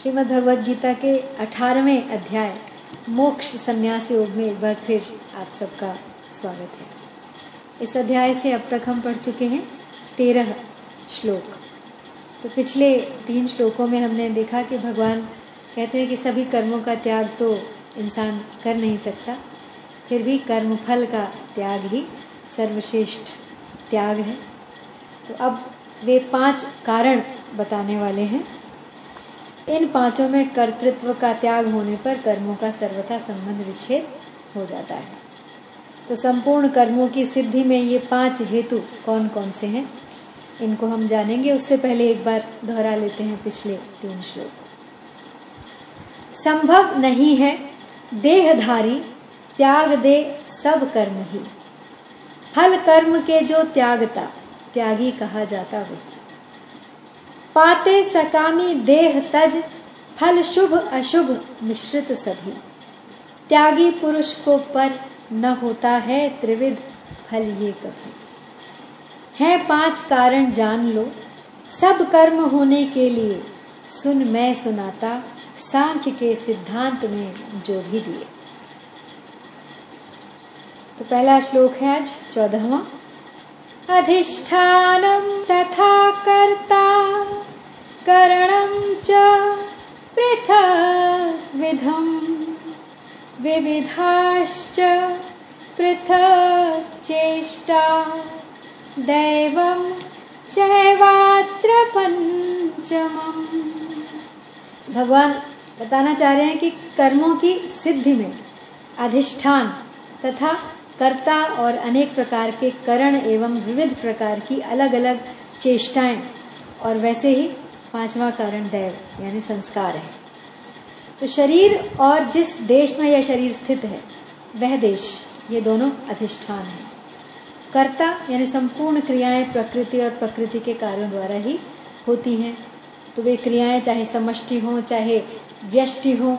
श्रीमद् भगवद गीता के अठारहवें अध्याय, मोक्ष संन्यास योग में एक बार फिर आप सबका स्वागत है। इस अध्याय से अब तक हम पढ़ चुके हैं तेरह श्लोक। तो पिछले तीन श्लोकों में हमने देखा कि भगवान कहते हैं कि सभी कर्मों का त्याग तो इंसान कर नहीं सकता, फिर भी कर्म फल का त्याग ही सर्वश्रेष्ठ त्याग है। तो अब वे पाँच कारण बताने वाले हैं। इन पाँचों में कर्तृत्व का त्याग होने पर कर्मों का सर्वथा संबंध विच्छेद हो जाता है। तो संपूर्ण कर्मों की सिद्धि में ये पाँच हेतु कौन कौन से हैं? इनको हम जानेंगे। उससे पहले एक बार दोहरा लेते हैं पिछले तीन श्लोक। संभव नहीं है, देहधारी, त्याग दे सब कर्म ही। फल कर्म के जो त्यागता, त्यागी कहा जाता वही पाते सकामी देह तज, फल शुभ अशुभ मिश्रित सभी। त्यागी पुरुष को पर न होता है त्रिविध फल ये कभी। है पाँच कारण जान लो। सब कर्म होने के लिए सुन मैं सुनाता, सांख्य के सिद्धांत में जो भी दिए। तो पहला श्लोक है आज चौदहवा। अधिष्ठानम तथा कर्ता, करणं च पृथक् विधम् विविधाश्च पृथक् चेष्टा दैवं चैवात्र पंचमम भगवान बताना चाह रहे हैं कि कर्मों की सिद्धि में अधिष्ठान तथा कर्ता और अनेक प्रकार के करण एवं विविध प्रकार की अलग अलग चेष्टाएँ। और वैसे ही पांचवा कारण दैव, यानी संस्कार है। तो शरीर और जिस देश में यह शरीर स्थित है, वह देश, ये दोनों अधिष्ठान है। कर्ता, यानी संपूर्ण क्रियाएँ प्रकृति और प्रकृति के कार्यों द्वारा ही होती हैं। तो वे क्रियाएँ चाहे समष्टि हो, चाहे व्यष्टि हो,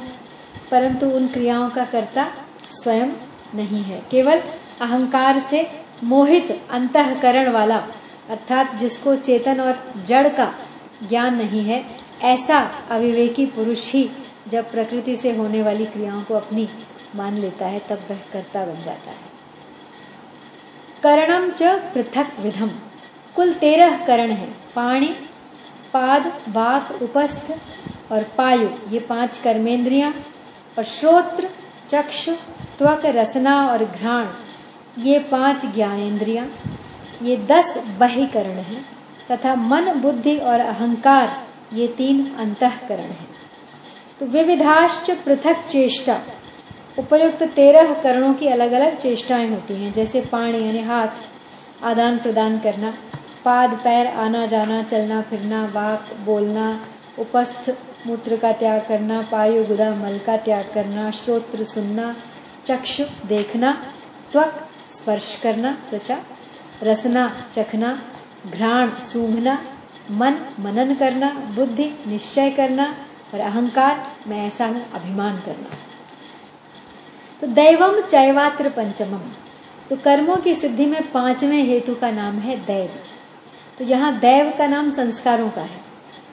परंतु उन क्रियाओं का कर्ता स्वयं नहीं है। केवल अहंकार से मोहित अंतकरण वाला, अर्थात जिसको चेतन और जड़ का ज्ञान नहीं है, ऐसा अविवेकी पुरुष ही जब प्रकृति से होने वाली क्रियाओं को अपनी मान लेता है, तब वह कर्ता बन जाता है। करणम च पृथक विधम। कुल तेरह करण है, पाणी, पाद, वाक, उपस्थ और पायु। ये पाँच कर्मेंद्रियाँ और श्रोत्र, चक्षु त्वक रसना और घ्राण, ये पाँच ज्ञानेन्द्रियाँ, ये दस बहिकरण हैं, तथा मन, बुद्धि और अहंकार, ये तीन अंतकरण हैं। तो विविधाश्च पृथक चेष्टा, उपयुक्त तेरह करणों की अलग अलग चेष्टाएँ होती हैं, जैसे पाणी, यानी हाथ, आदान प्रदान करना, पाद, पैर, आना, जाना, चलना, फिरना, वाक, बोलना, उपस्थ, मूत्र का त्याग करना, पायु, गुदा, मल का त्याग करना, श्रोत्र सुनना चक्षु देखना, त्वक स्पर्श करना, त्वचा रसना, चखना, घ्राण सूंघना, मन मनन करना, बुद्धि निश्चय करना और अहंकार, मैं ऐसा हूँ, अभिमान करना। तो दैवम चैवात्र पंचमम। तो कर्मों की सिद्धि में पाँचवें हेतु का नाम है दैव। तो यहाँ दैव का नाम संस्कारों का है।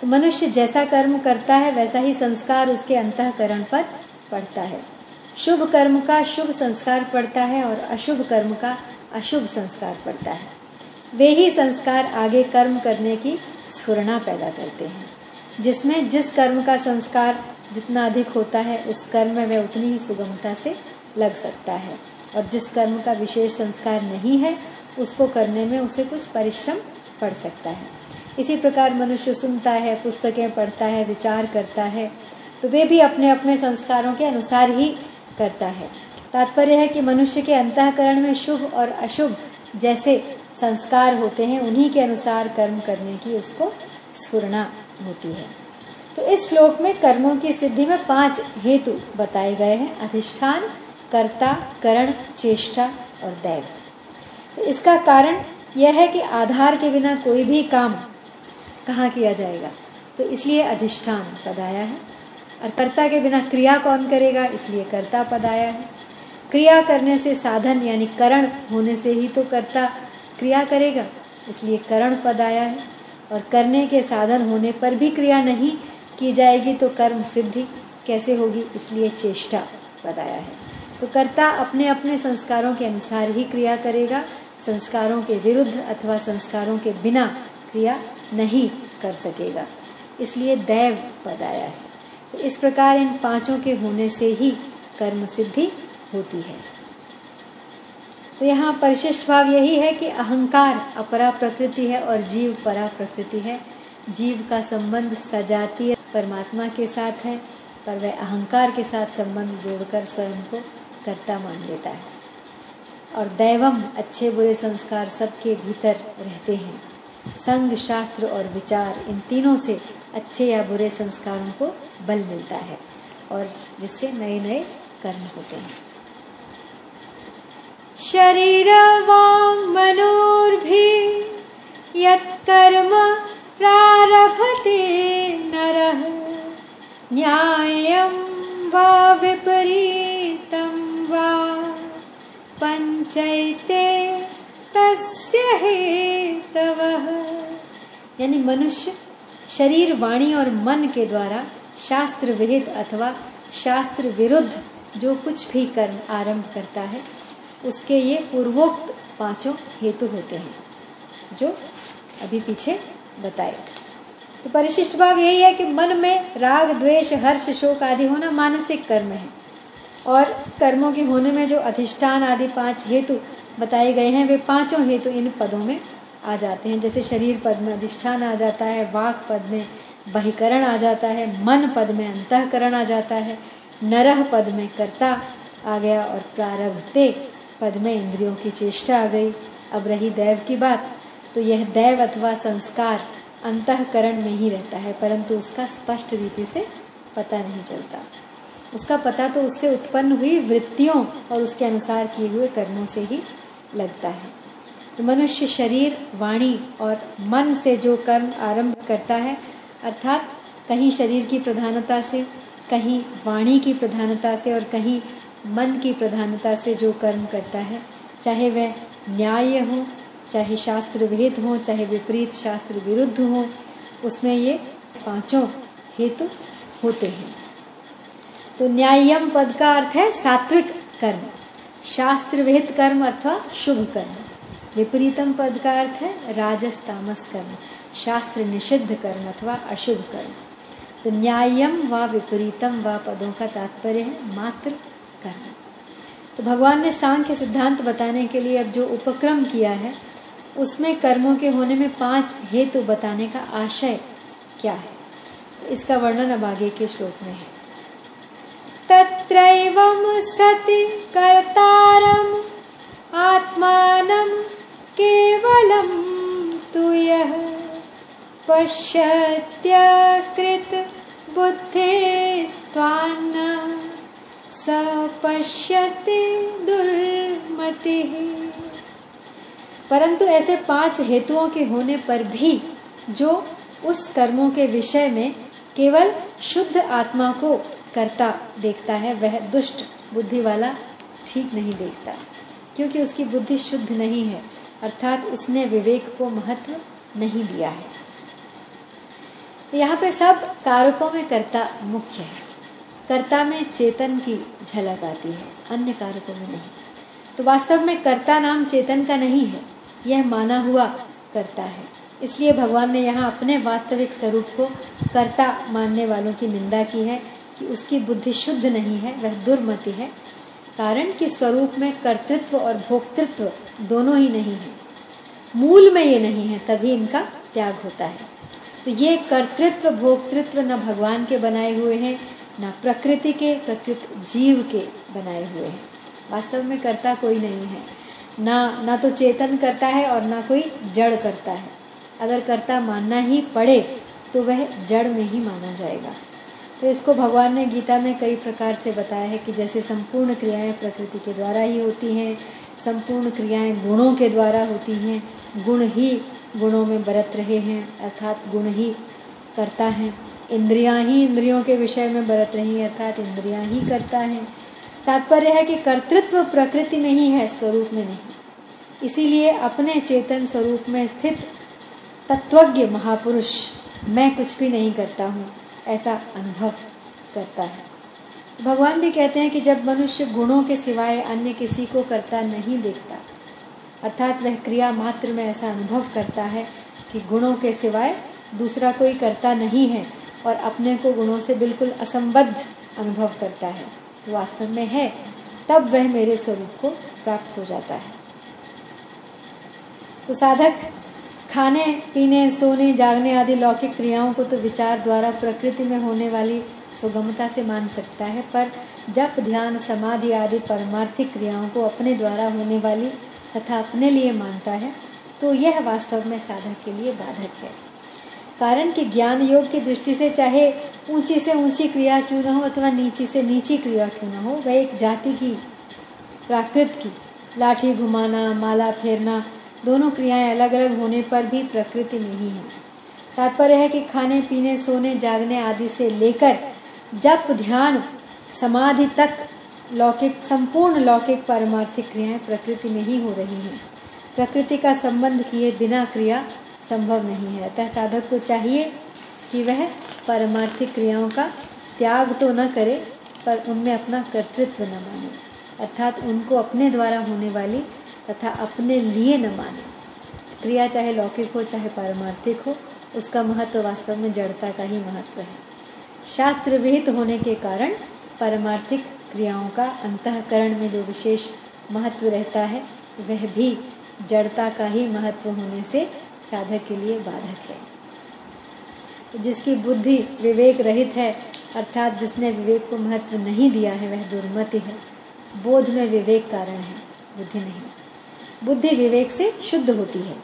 तो मनुष्य जैसा कर्म करता है, वैसा ही संस्कार उसके अंतकरण पर पड़ता है। शुभ कर्म का शुभ संस्कार पड़ता है और अशुभ कर्म का अशुभ संस्कार पड़ता है। वे ही संस्कार आगे कर्म करने की स्फुरना पैदा करते हैं। जिसमें जिस कर्म का संस्कार जितना अधिक होता है, उस कर्म में वह उतनी ही सुगमता से लग सकता है। और जिस कर्म का विशेष संस्कार नहीं है, उसको करने में उसे कुछ परिश्रम पड़ सकता है। इसी प्रकार मनुष्य सुनता है, पुस्तकें पढ़ता है, विचार करता है तो वे भी अपने अपने संस्कारों के अनुसार ही करता है। तात्पर्य है कि मनुष्य के अंतकरण में शुभ और अशुभ जैसे संस्कार होते हैं, उन्हीं के अनुसार कर्म करने की उसको स्फुरना होती है। तो इस श्लोक में कर्मों की सिद्धि में पाँच हेतु बताए गए हैं, अधिष्ठान, कर्ता, करण, चेष्टा और दैव। तो इसका कारण यह है कि आधार के बिना कोई भी काम कहाँ किया जाएगा? तो इसलिए अधिष्ठान आया है। और कर्ता के बिना क्रिया कौन करेगा? इसलिए कर्ता पद आया है। क्रिया करने से साधन, यानी करण, होने से ही तो कर्ता क्रिया करेगा। इसलिए करण पद आया है। और करने के साधन होने पर भी क्रिया नहीं की जाएगी तो कर्म सिद्धि कैसे होगी? इसलिए चेष्टा पद आया है। तो कर्ता अपने अपने संस्कारों के अनुसार ही क्रिया करेगा। संस्कारों के विरुद्ध अथवा संस्कारों के बिना क्रिया नहीं कर सकेगा। इसलिए दैव पद आया है। तो इस प्रकार इन पाँचों के होने से ही कर्म सिद्धि होती है। तो यहाँ परिशिष्ट भाव यही है कि अहंकार अपरा प्रकृति है और जीव परा प्रकृति है। जीव का संबंध सजातीय परमात्मा के साथ है, पर वह अहंकार के साथ संबंध जोड़कर स्वयं को कर्ता मान लेता है। और दैवम अच्छे बुरे संस्कार सबके भीतर रहते हैं। संग, शास्त्र और विचार इन तीनों से अच्छे या बुरे संस्कारों को बल मिलता है और जिससे नए नए कर्म होते हैं। शरीर वांग मनोर्भि यत्कर्म प्रारभते नरः। न्यायं वा विपरीतं वा। पंचैते तस्य हेतवः। यानी मनुष्य शरीर, वाणी और मन के द्वारा शास्त्र विहित अथवा शास्त्र विरुद्ध जो कुछ भी कर्म आरंभ करता है, उसके ये पूर्वोक्त पाँचों हेतु होते हैं, जो अभी पीछे बताए। तो परिशिष्ट भाव यही है कि मन में राग, द्वेष, हर्ष, शोक आदि होना मानसिक कर्म है। और कर्मों के होने में जो अधिष्ठान आदि पाँच हेतु बताए गए हैं, वे पाँचों हेतु इन पदों में आ जाते हैं। जैसे शरीर पद में अधिष्ठान आ जाता है, वाक पद में बहिकरण आ जाता है, मन पद में अंतकरण आ जाता है, नरह पद में कर्ता आ गया और प्रारब्धते पद में इंद्रियों की चेष्टा आ गई। अब रही दैव की बात तो यह दैव अथवा संस्कार अंतकरण में ही रहता है, परंतु उसका स्पष्ट रीति से पता नहीं चलता। उसका पता तो उससे उत्पन्न हुई वृत्तियों और उसके अनुसार किए हुए कर्मों से ही लगता है। तो मनुष्य शरीर, वाणी और मन से जो कर्म आरंभ करता है, अर्थात कहीं शरीर की प्रधानता से, कहीं वाणी की प्रधानता से और कहीं मन की प्रधानता से जो कर्म करता है, चाहे वह न्याय हो, चाहे शास्त्र विहित हो, चाहे विपरीत शास्त्र विरुद्ध हो, उसमें ये पाँचों हेतु होते हैं। तो न्यायम पद का अर्थ है सात्विक कर्म, शास्त्र विहित कर्म अथवा शुभ कर्म। विपरीतम पद का अर्थ है राजस तामस कर्म, शास्त्र निषिद्ध कर्म अथवा अशुभ कर्म। तो न्यायम व विपरीतम व पदों का तात्पर्य है मात्र कर्म। तो भगवान ने सांख्य सिद्धांत बताने के लिए अब जो उपक्रम किया है, उसमें कर्मों के होने में पाँच हेतु बताने का आशय क्या है? तो इसका वर्णन अब आगे के श्लोक में है। तत्रैवं सति कर्तारम् आत्मानं केवलं तु यः पश्यत्यकृत बुद्धे त्वान्न स पश्यति दुर्मति। परंतु ऐसे पाँच हेतुओं के होने पर भी जो उस कर्मों के विषय में केवल शुद्ध आत्मा को करता देखता है, वह दुष्ट बुद्धि वाला ठीक नहीं देखता, क्योंकि उसकी बुद्धि शुद्ध नहीं है। अर्थात उसने विवेक को महत्व नहीं दिया है। यहाँ पे सब कारकों में कर्ता मुख्य है। कर्ता में चेतन की झलक आती है, अन्य कारकों में नहीं। तो वास्तव में कर्ता नाम चेतन का नहीं है, यह माना हुआ करता है। इसलिए भगवान ने यहाँ अपने वास्तविक स्वरूप को कर्ता मानने वालों की निंदा की है कि उसकी बुद्धि शुद्ध नहीं है, वह दुर्मति है। कारण कि स्वरूप में कर्तृत्व और भोक्तृत्व दोनों ही नहीं है। मूल में ये नहीं है, तभी इनका त्याग होता है। तो ये कर्तृत्व, भोक्तृत्व न भगवान के बनाए हुए हैं, न प्रकृति के, प्रकृत जीव के बनाए हुए हैं। वास्तव में कर्ता कोई नहीं है। ना ना तो चेतन करता है और ना कोई जड़ करता है। अगर कर्ता मानना ही पड़े तो वह जड़ में ही माना जाएगा। तो इसको भगवान ने गीता में कई प्रकार से बताया है कि जैसे संपूर्ण क्रियाएँ प्रकृति के द्वारा ही होती हैं, संपूर्ण क्रियाएँ गुणों के द्वारा होती हैं, गुण ही गुणों में बरत रहे हैं, अर्थात गुण ही करता है। इंद्रियाँ ही इंद्रियों के विषय में बरत रही हैं, अर्थात इंद्रियाँ ही करता है। तात्पर्य है कि कर्तृत्व प्रकृति में ही है, स्वरूप में नहीं। इसीलिए अपने चेतन स्वरूप में स्थित तत्वज्ञ महापुरुष मैं कुछ भी नहीं करता हूँ। ऐसा अनुभव करता है। भगवान भी कहते हैं कि जब मनुष्य गुणों के सिवाय अन्य किसी को करता नहीं देखता, अर्थात वह क्रिया मात्र में ऐसा अनुभव करता है कि गुणों के सिवाय दूसरा कोई करता नहीं है और अपने को गुणों से बिल्कुल असंबद्ध अनुभव करता है तो वास्तव में है, तब वह मेरे स्वरूप को प्राप्त हो जाता है। तो साधक खाने, पीने, सोने, जागने आदि लौकिक क्रियाओं को तो विचार द्वारा प्रकृति में होने वाली सुगमता से मान सकता है, पर जप, ध्यान, समाधि आदि परमार्थिक क्रियाओं को अपने द्वारा होने वाली तथा अपने लिए मानता है तो यह वास्तव में साधक के लिए बाधक है। कारण कि ज्ञान योग की दृष्टि से चाहे ऊँची से ऊँची क्रिया क्यों ना हो अथवा नीची से नीची क्रिया क्यों ना हो, वह एक जाति की, प्राकृत की, लाठी घुमाना, माला फेरना दोनों क्रियाएँ अलग अलग होने पर भी प्रकृति में ही है। तात्पर्य है कि खाने, पीने, सोने, जागने आदि से लेकर जप, ध्यान, समाधि तक लौकिक, संपूर्ण लौकिक पारमार्थिक क्रियाएँ प्रकृति में ही हो रही हैं। प्रकृति का संबंध किए बिना क्रिया संभव नहीं है। अतः साधक को चाहिए कि वह पारमार्थिक क्रियाओं का त्याग तो न करे, पर उनमें अपना कर्तृत्व न माने। अर्थात उनको अपने द्वारा होने वाली तथा अपने लिए न माने। क्रिया चाहे लौकिक हो, चाहे पारमार्थिक हो, उसका महत्व वास्तव में जड़ता का ही महत्व है। शास्त्र विहित होने के कारण पारमार्थिक क्रियाओं का अंतकरण में जो विशेष महत्व रहता है, वह भी जड़ता का ही महत्व होने से साधक के लिए बाधक है। जिसकी बुद्धि विवेक रहित है, अर्थात जिसने विवेक को महत्व नहीं दिया है, वह दुर्मति है। बोध में विवेक कारण है, बुद्धि नहीं। बुद्धि विवेक से शुद्ध होती है।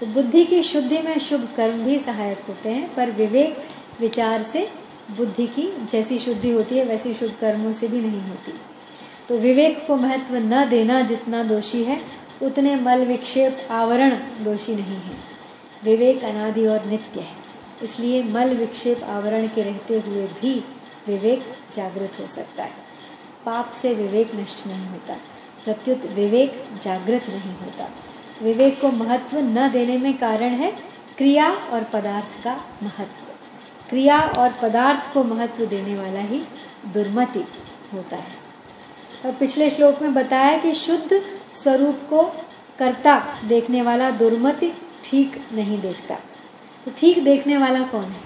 तो बुद्धि की शुद्धि में शुभ कर्म भी सहायक होते हैं, पर विवेक विचार से बुद्धि की जैसी शुद्धि होती है, वैसी शुभ कर्मों से भी नहीं होती। तो विवेक को महत्व न देना जितना दोषी है, उतने मल विक्षेप आवरण दोषी नहीं है। विवेक अनादि और नित्य है, इसलिए मल विक्षेप आवरण के रहते हुए भी विवेक जागृत हो सकता है। पाप से विवेक नष्ट नहीं होता। प्रत्युत विवेक जागृत नहीं होता। विवेक को महत्व न देने में कारण है क्रिया और पदार्थ का महत्व। क्रिया और पदार्थ को महत्व देने वाला ही दुर्मति होता है। और पिछले श्लोक में बताया कि शुद्ध स्वरूप को कर्ता देखने वाला दुर्मति ठीक नहीं देखता। तो ठीक देखने वाला कौन है?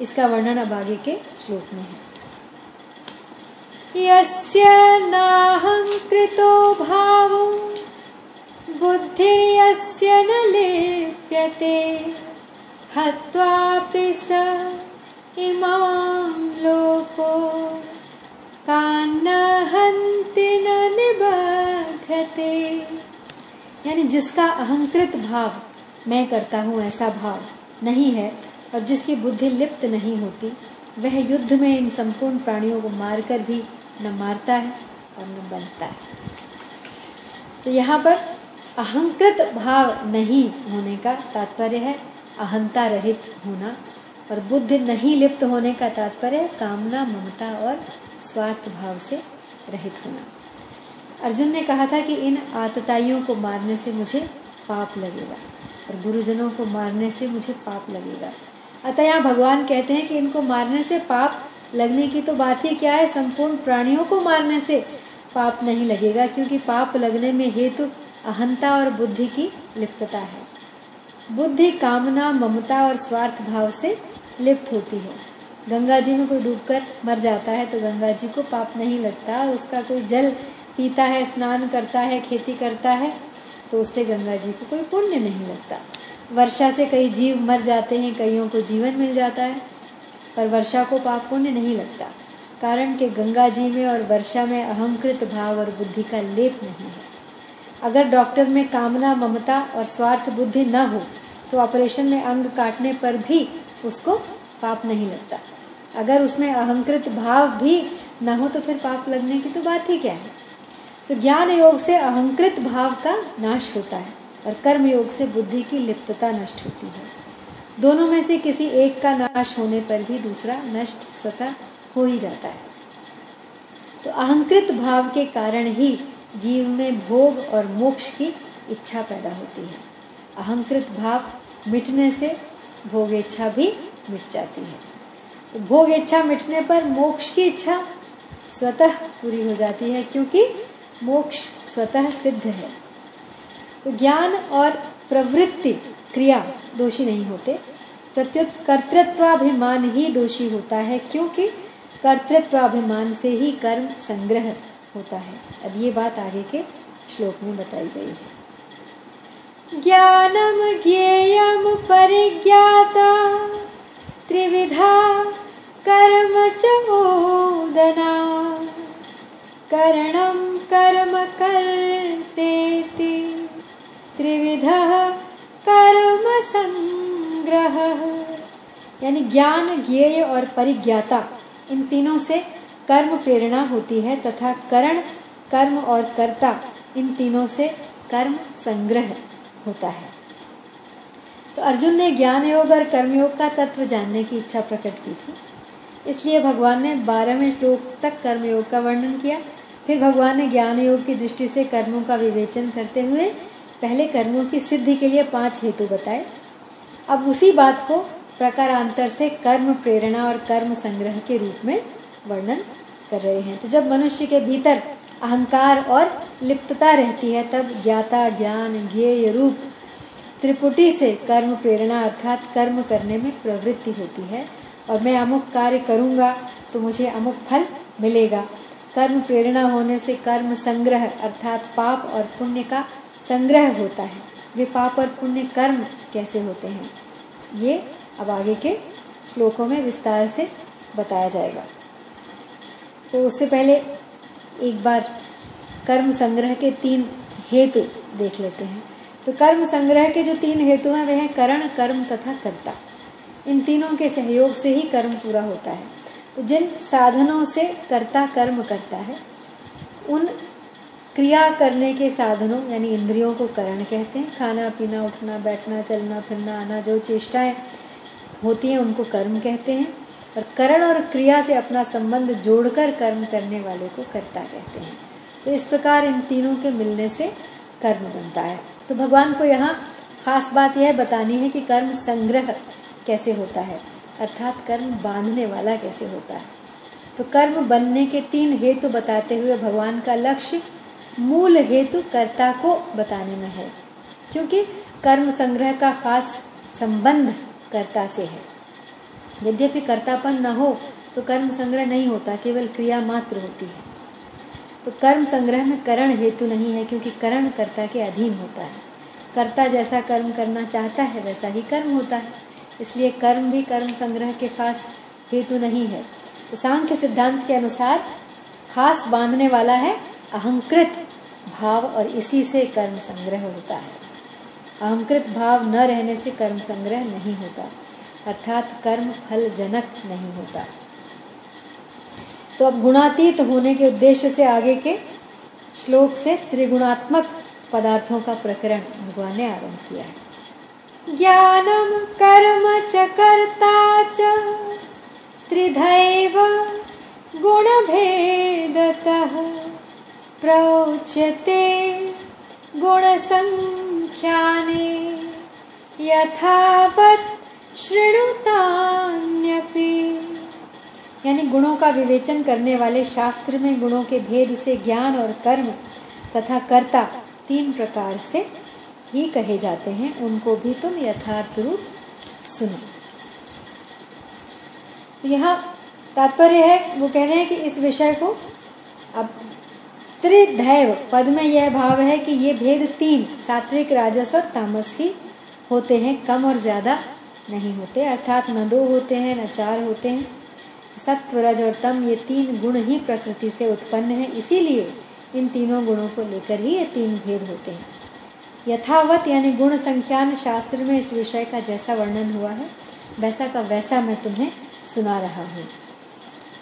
इसका वर्णन अब आगे के श्लोक में है। यस्य नाहङ्कृतो भावो बुद्धिर्यस्य न लिप्यते, हत्वापि स इमां लोको कान्न हन्ति न निबध्यते। यानी जिसका अहंकृत भाव मैं करता हूँ, ऐसा भाव नहीं है, और जिसकी बुद्धि लिप्त नहीं होती, वह युद्ध में इन संपूर्ण प्राणियों को मारकर भी न मारता है और न बनता है। तो यहाँ पर अहंकृत भाव नहीं होने का तात्पर्य है, अहंता रहित होना। और बुद्धि नहीं लिप्त होने का तात्पर्य कामना, ममता और स्वार्थ भाव से रहित होना। अर्जुन ने कहा था कि इन आतताइयों को मारने से मुझे पाप लगेगा और गुरुजनों को मारने से मुझे पाप लगेगा। अतः यहाँ भगवान कहते हैं कि इनको मारने से पाप लगने की तो बात ही क्या है? संपूर्ण प्राणियों को मारने से पाप नहीं लगेगा, क्योंकि पाप लगने में हेतु अहंता और बुद्धि की लिप्तता है। बुद्धि कामना, ममता और स्वार्थ भाव से लिप्त होती है। गंगा जी में कोई डूबकर मर जाता है तो गंगा जी को पाप नहीं लगता। उसका कोई जल पीता है, स्नान करता है, खेती करता है तो उससे गंगा जी को कोई पुण्य नहीं लगता। वर्षा से कई जीव मर जाते हैं, कईयों को जीवन मिल जाता है। पर वर्षा को पाप पुण्य नहीं लगता, कारण के गंगा जी में और वर्षा में अहंकृत भाव और बुद्धि का लेप नहीं है। अगर डॉक्टर में कामना, ममता और स्वार्थ बुद्धि न हो तो ऑपरेशन में अंग काटने पर भी उसको पाप नहीं लगता। अगर उसमें अहंकृत भाव भी न हो तो फिर पाप लगने की तो बात ही क्या है? तो ज्ञान योग से अहंकृत भाव का नाश होता है और कर्म योग से बुद्धि की लिप्तता नष्ट होती है। दोनों में से किसी एक का नाश होने पर भी दूसरा नष्ट स्वतः हो ही जाता है। तो अहंकृत भाव के कारण ही जीव में भोग और मोक्ष की इच्छा पैदा होती है। अहंकृत भाव मिटने से भोग इच्छा भी मिट जाती है। तो भोग इच्छा मिटने पर मोक्ष की इच्छा स्वतः पूरी हो जाती है क्योंकि मोक्ष स्वतः सिद्ध है। तो ज्ञान और प्रवृत्ति क्रिया दोषी नहीं होते। कर्तृत्वाभिमान ही दोषी होता है, क्योंकि कर्तृत्वाभिमान से ही कर्म संग्रह होता है। अब ये बात आगे के श्लोक में बताई गई है। ज्ञानम ज्ञेयम परिज्ञाता, त्रिविधा कर्म चोदना करणम कर्म करते त्रिविध कर्म संग्रह यानी ज्ञान, ज्ञेय और परिज्ञाता, इन तीनों से कर्म प्रेरणा होती है तथा करण, कर्म और कर्ता, इन तीनों से कर्म संग्रह होता है। तो अर्जुन ने ज्ञान योग और कर्मयोग का तत्व जानने की इच्छा प्रकट की थी। इसलिए भगवान ने बारहवें श्लोक तक कर्मयोग का वर्णन किया। फिर भगवान ने ज्ञान योग की दृष्टि से कर्मों का विवेचन करते हुए पहले कर्मों की सिद्धि के लिए पाँच हेतु बताए। अब उसी बात को प्रकारांतर से कर्म प्रेरणा और कर्म संग्रह के रूप में वर्णन कर रहे हैं। तो जब मनुष्य के भीतर अहंकार और लिप्तता रहती है, तब ज्ञाता, ज्ञान, ज्ञेय रूप त्रिपुटी से कर्म प्रेरणा अर्थात कर्म करने में प्रवृत्ति होती है। और मैं अमुक कार्य करूँगा तो मुझे अमुक फल मिलेगा। कर्म प्रेरणा होने से कर्म संग्रह अर्थात पाप और पुण्य का संग्रह होता है वे पाप और पुण्य कर्म कैसे होते हैं। ये अब आगे के श्लोकों में विस्तार से बताया जाएगा। तो उससे पहले एक बार कर्म संग्रह के तीन हेतु देख लेते हैं। तो कर्म संग्रह के जो तीन हेतु हैं वे हैं करण, कर्म तथा कर्ता। इन तीनों के सहयोग से ही कर्म पूरा होता है। तो जिन साधनों से कर्ता कर्म करता है, उन क्रिया करने के साधनों, यानी इंद्रियों को करण कहते हैं। खाना, पीना, उठना, बैठना, चलना, फिरना, आना, जो चेष्टाएँ होती हैं, उनको कर्म कहते हैं। और करण और क्रिया से अपना संबंध जोड़कर कर्म करने वाले को कर्ता कहते हैं। तो इस प्रकार इन तीनों के मिलने से कर्म बनता है। तो भगवान को यहाँ खास बात यह बतानी है कि कर्म संग्रह कैसे होता है, अर्थात कर्म बांधने वाला कैसे होता है। तो कर्म बनने के तीन हेतु तो बताते हुए भगवान का लक्ष्य मूल हेतु कर्ता को बताने में है, क्योंकि कर्म संग्रह का खास संबंध कर्ता से है। यद्यपि कर्तापन न हो तो कर्म संग्रह नहीं होता, केवल क्रिया मात्र होती है। तो कर्म संग्रह में करण हेतु नहीं है, क्योंकि करण कर्ता के अधीन होता है। कर्ता जैसा कर्म करना चाहता है, वैसा ही कर्म होता है। इसलिए कर्म भी कर्म संग्रह के खास हेतु नहीं है। तो सांख्य सिद्धांत के अनुसार खास बांधने वाला है अहंकृत भाव और इसी से कर्म संग्रह होता है। अहंकृत भाव न रहने से कर्म संग्रह नहीं होता, अर्थात कर्म फल जनक नहीं होता। तो अब गुणातीत होने के उद्देश्य से आगे के श्लोक से त्रिगुणात्मक पदार्थों का प्रकरण भगवान ने आरंभ किया है। ज्ञानम कर्म च कर्ता च, त्रिधैव प्रोच्यते गुण संख्याने यथावत श्रेणुतान्यपि। यानी गुणों का विवेचन करने वाले शास्त्र में गुणों के भेद से ज्ञान और कर्म तथा कर्ता तीन प्रकार से ही कहे जाते हैं। उनको भी तुम यथार्थ रूप सुनो। तो यहाँ तात्पर्य है, वो कह रहे हैं कि इस विषय को अब त्रिदैव। पद में यह भाव है कि ये भेद तीन, सात्विक, राजस और तामस ही होते हैं, कम और ज़्यादा नहीं होते। अर्थात न दो होते हैं, न चार होते हैं। सत्व, रज और तम, ये तीन गुण ही प्रकृति से उत्पन्न है। इसीलिए इन तीनों गुणों को लेकर ही ये तीन भेद होते हैं। यथावत यानी गुण संख्यान शास्त्र में इस विषय का जैसा वर्णन हुआ है, वैसा का वैसा मैं तुम्हें सुना रहा हूँ।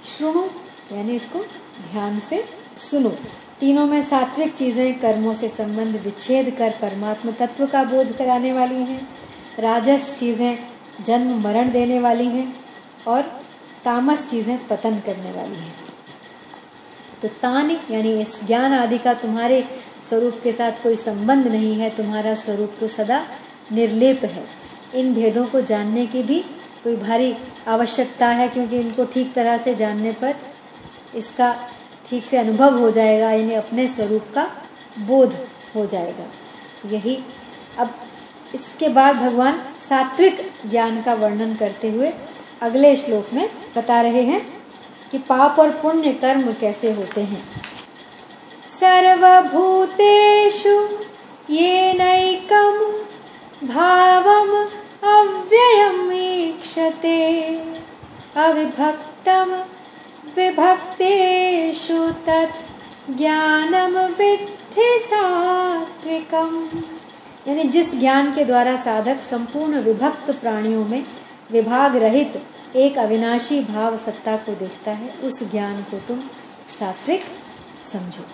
सुनो यानी इसको ध्यान से सुनो। तीनों में सात्विक चीज़ें कर्मों से संबंध विच्छेद कर परमात्म तत्व का बोध कराने वाली हैं। राजस चीज़ें जन्म मरण देने वाली हैं और तामस चीज़ें पतन करने वाली हैं। तो तान, यानी इस ज्ञान आदि का तुम्हारे स्वरूप के साथ कोई संबंध नहीं है, तुम्हारा स्वरूप तो सदा निर्लेप है। इन भेदों को जानने की भी कोई भारी आवश्यकता है, क्योंकि इनको ठीक तरह से जानने पर इसका ठीक से अनुभव हो जाएगा, यानी अपने स्वरूप का बोध हो जाएगा। यही, अब इसके बाद भगवान सात्विक ज्ञान का वर्णन करते हुए अगले श्लोक में बता रहे हैं कि पाप और पुण्य कर्म कैसे होते हैं। सर्वभूतेषु ये नैकम भावम अव्ययम ईक्षते अविभक्तम विभक्तेषु तत् ज्ञानम विद्धि सात्विकम। यानी जिस ज्ञान के द्वारा साधक संपूर्ण विभक्त प्राणियों में विभाग रहित एक अविनाशी भाव सत्ता को देखता है, उस ज्ञान को तुम सात्विक समझो।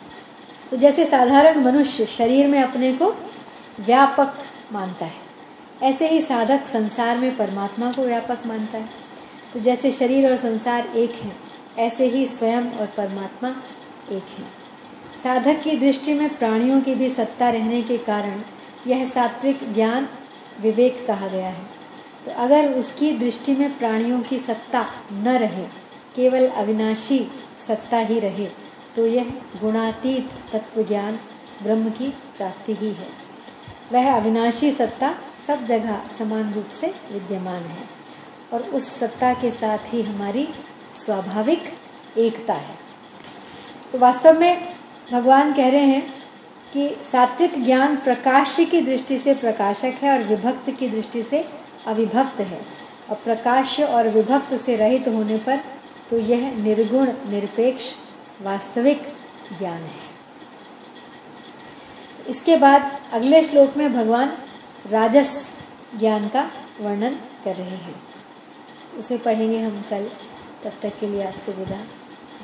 तो जैसे साधारण मनुष्य शरीर में अपने को व्यापक मानता है, ऐसे ही साधक संसार में परमात्मा को व्यापक मानता है। तो जैसे शरीर और संसार एक है ऐसे ही स्वयं और परमात्मा एक है। साधक की दृष्टि में प्राणियों की भी सत्ता रहने के कारण यह सात्विक ज्ञान विवेक कहा गया है। तो अगर उसकी दृष्टि में प्राणियों की सत्ता न रहे, केवल अविनाशी सत्ता ही रहे तो यह गुणातीत तत्व ज्ञान ब्रह्म की प्राप्ति ही है। वह अविनाशी सत्ता सब जगह समान रूप से विद्यमान है और उस सत्ता के साथ ही हमारी स्वाभाविक एकता है। तो वास्तव में भगवान कह रहे हैं कि सात्विक ज्ञान प्रकाश की दृष्टि से प्रकाशक है और विभक्त की दृष्टि से अविभक्त है। और प्रकाश और विभक्त से रहित होने पर तो यह निर्गुण, निरपेक्ष, वास्तविक ज्ञान है। इसके बाद अगले श्लोक में भगवान राजस ज्ञान का वर्णन कर रहे हैं। उसे पढ़ेंगे हम कल। तब तक के लिए आपसे विदा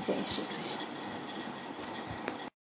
जय श्री कृष्ण।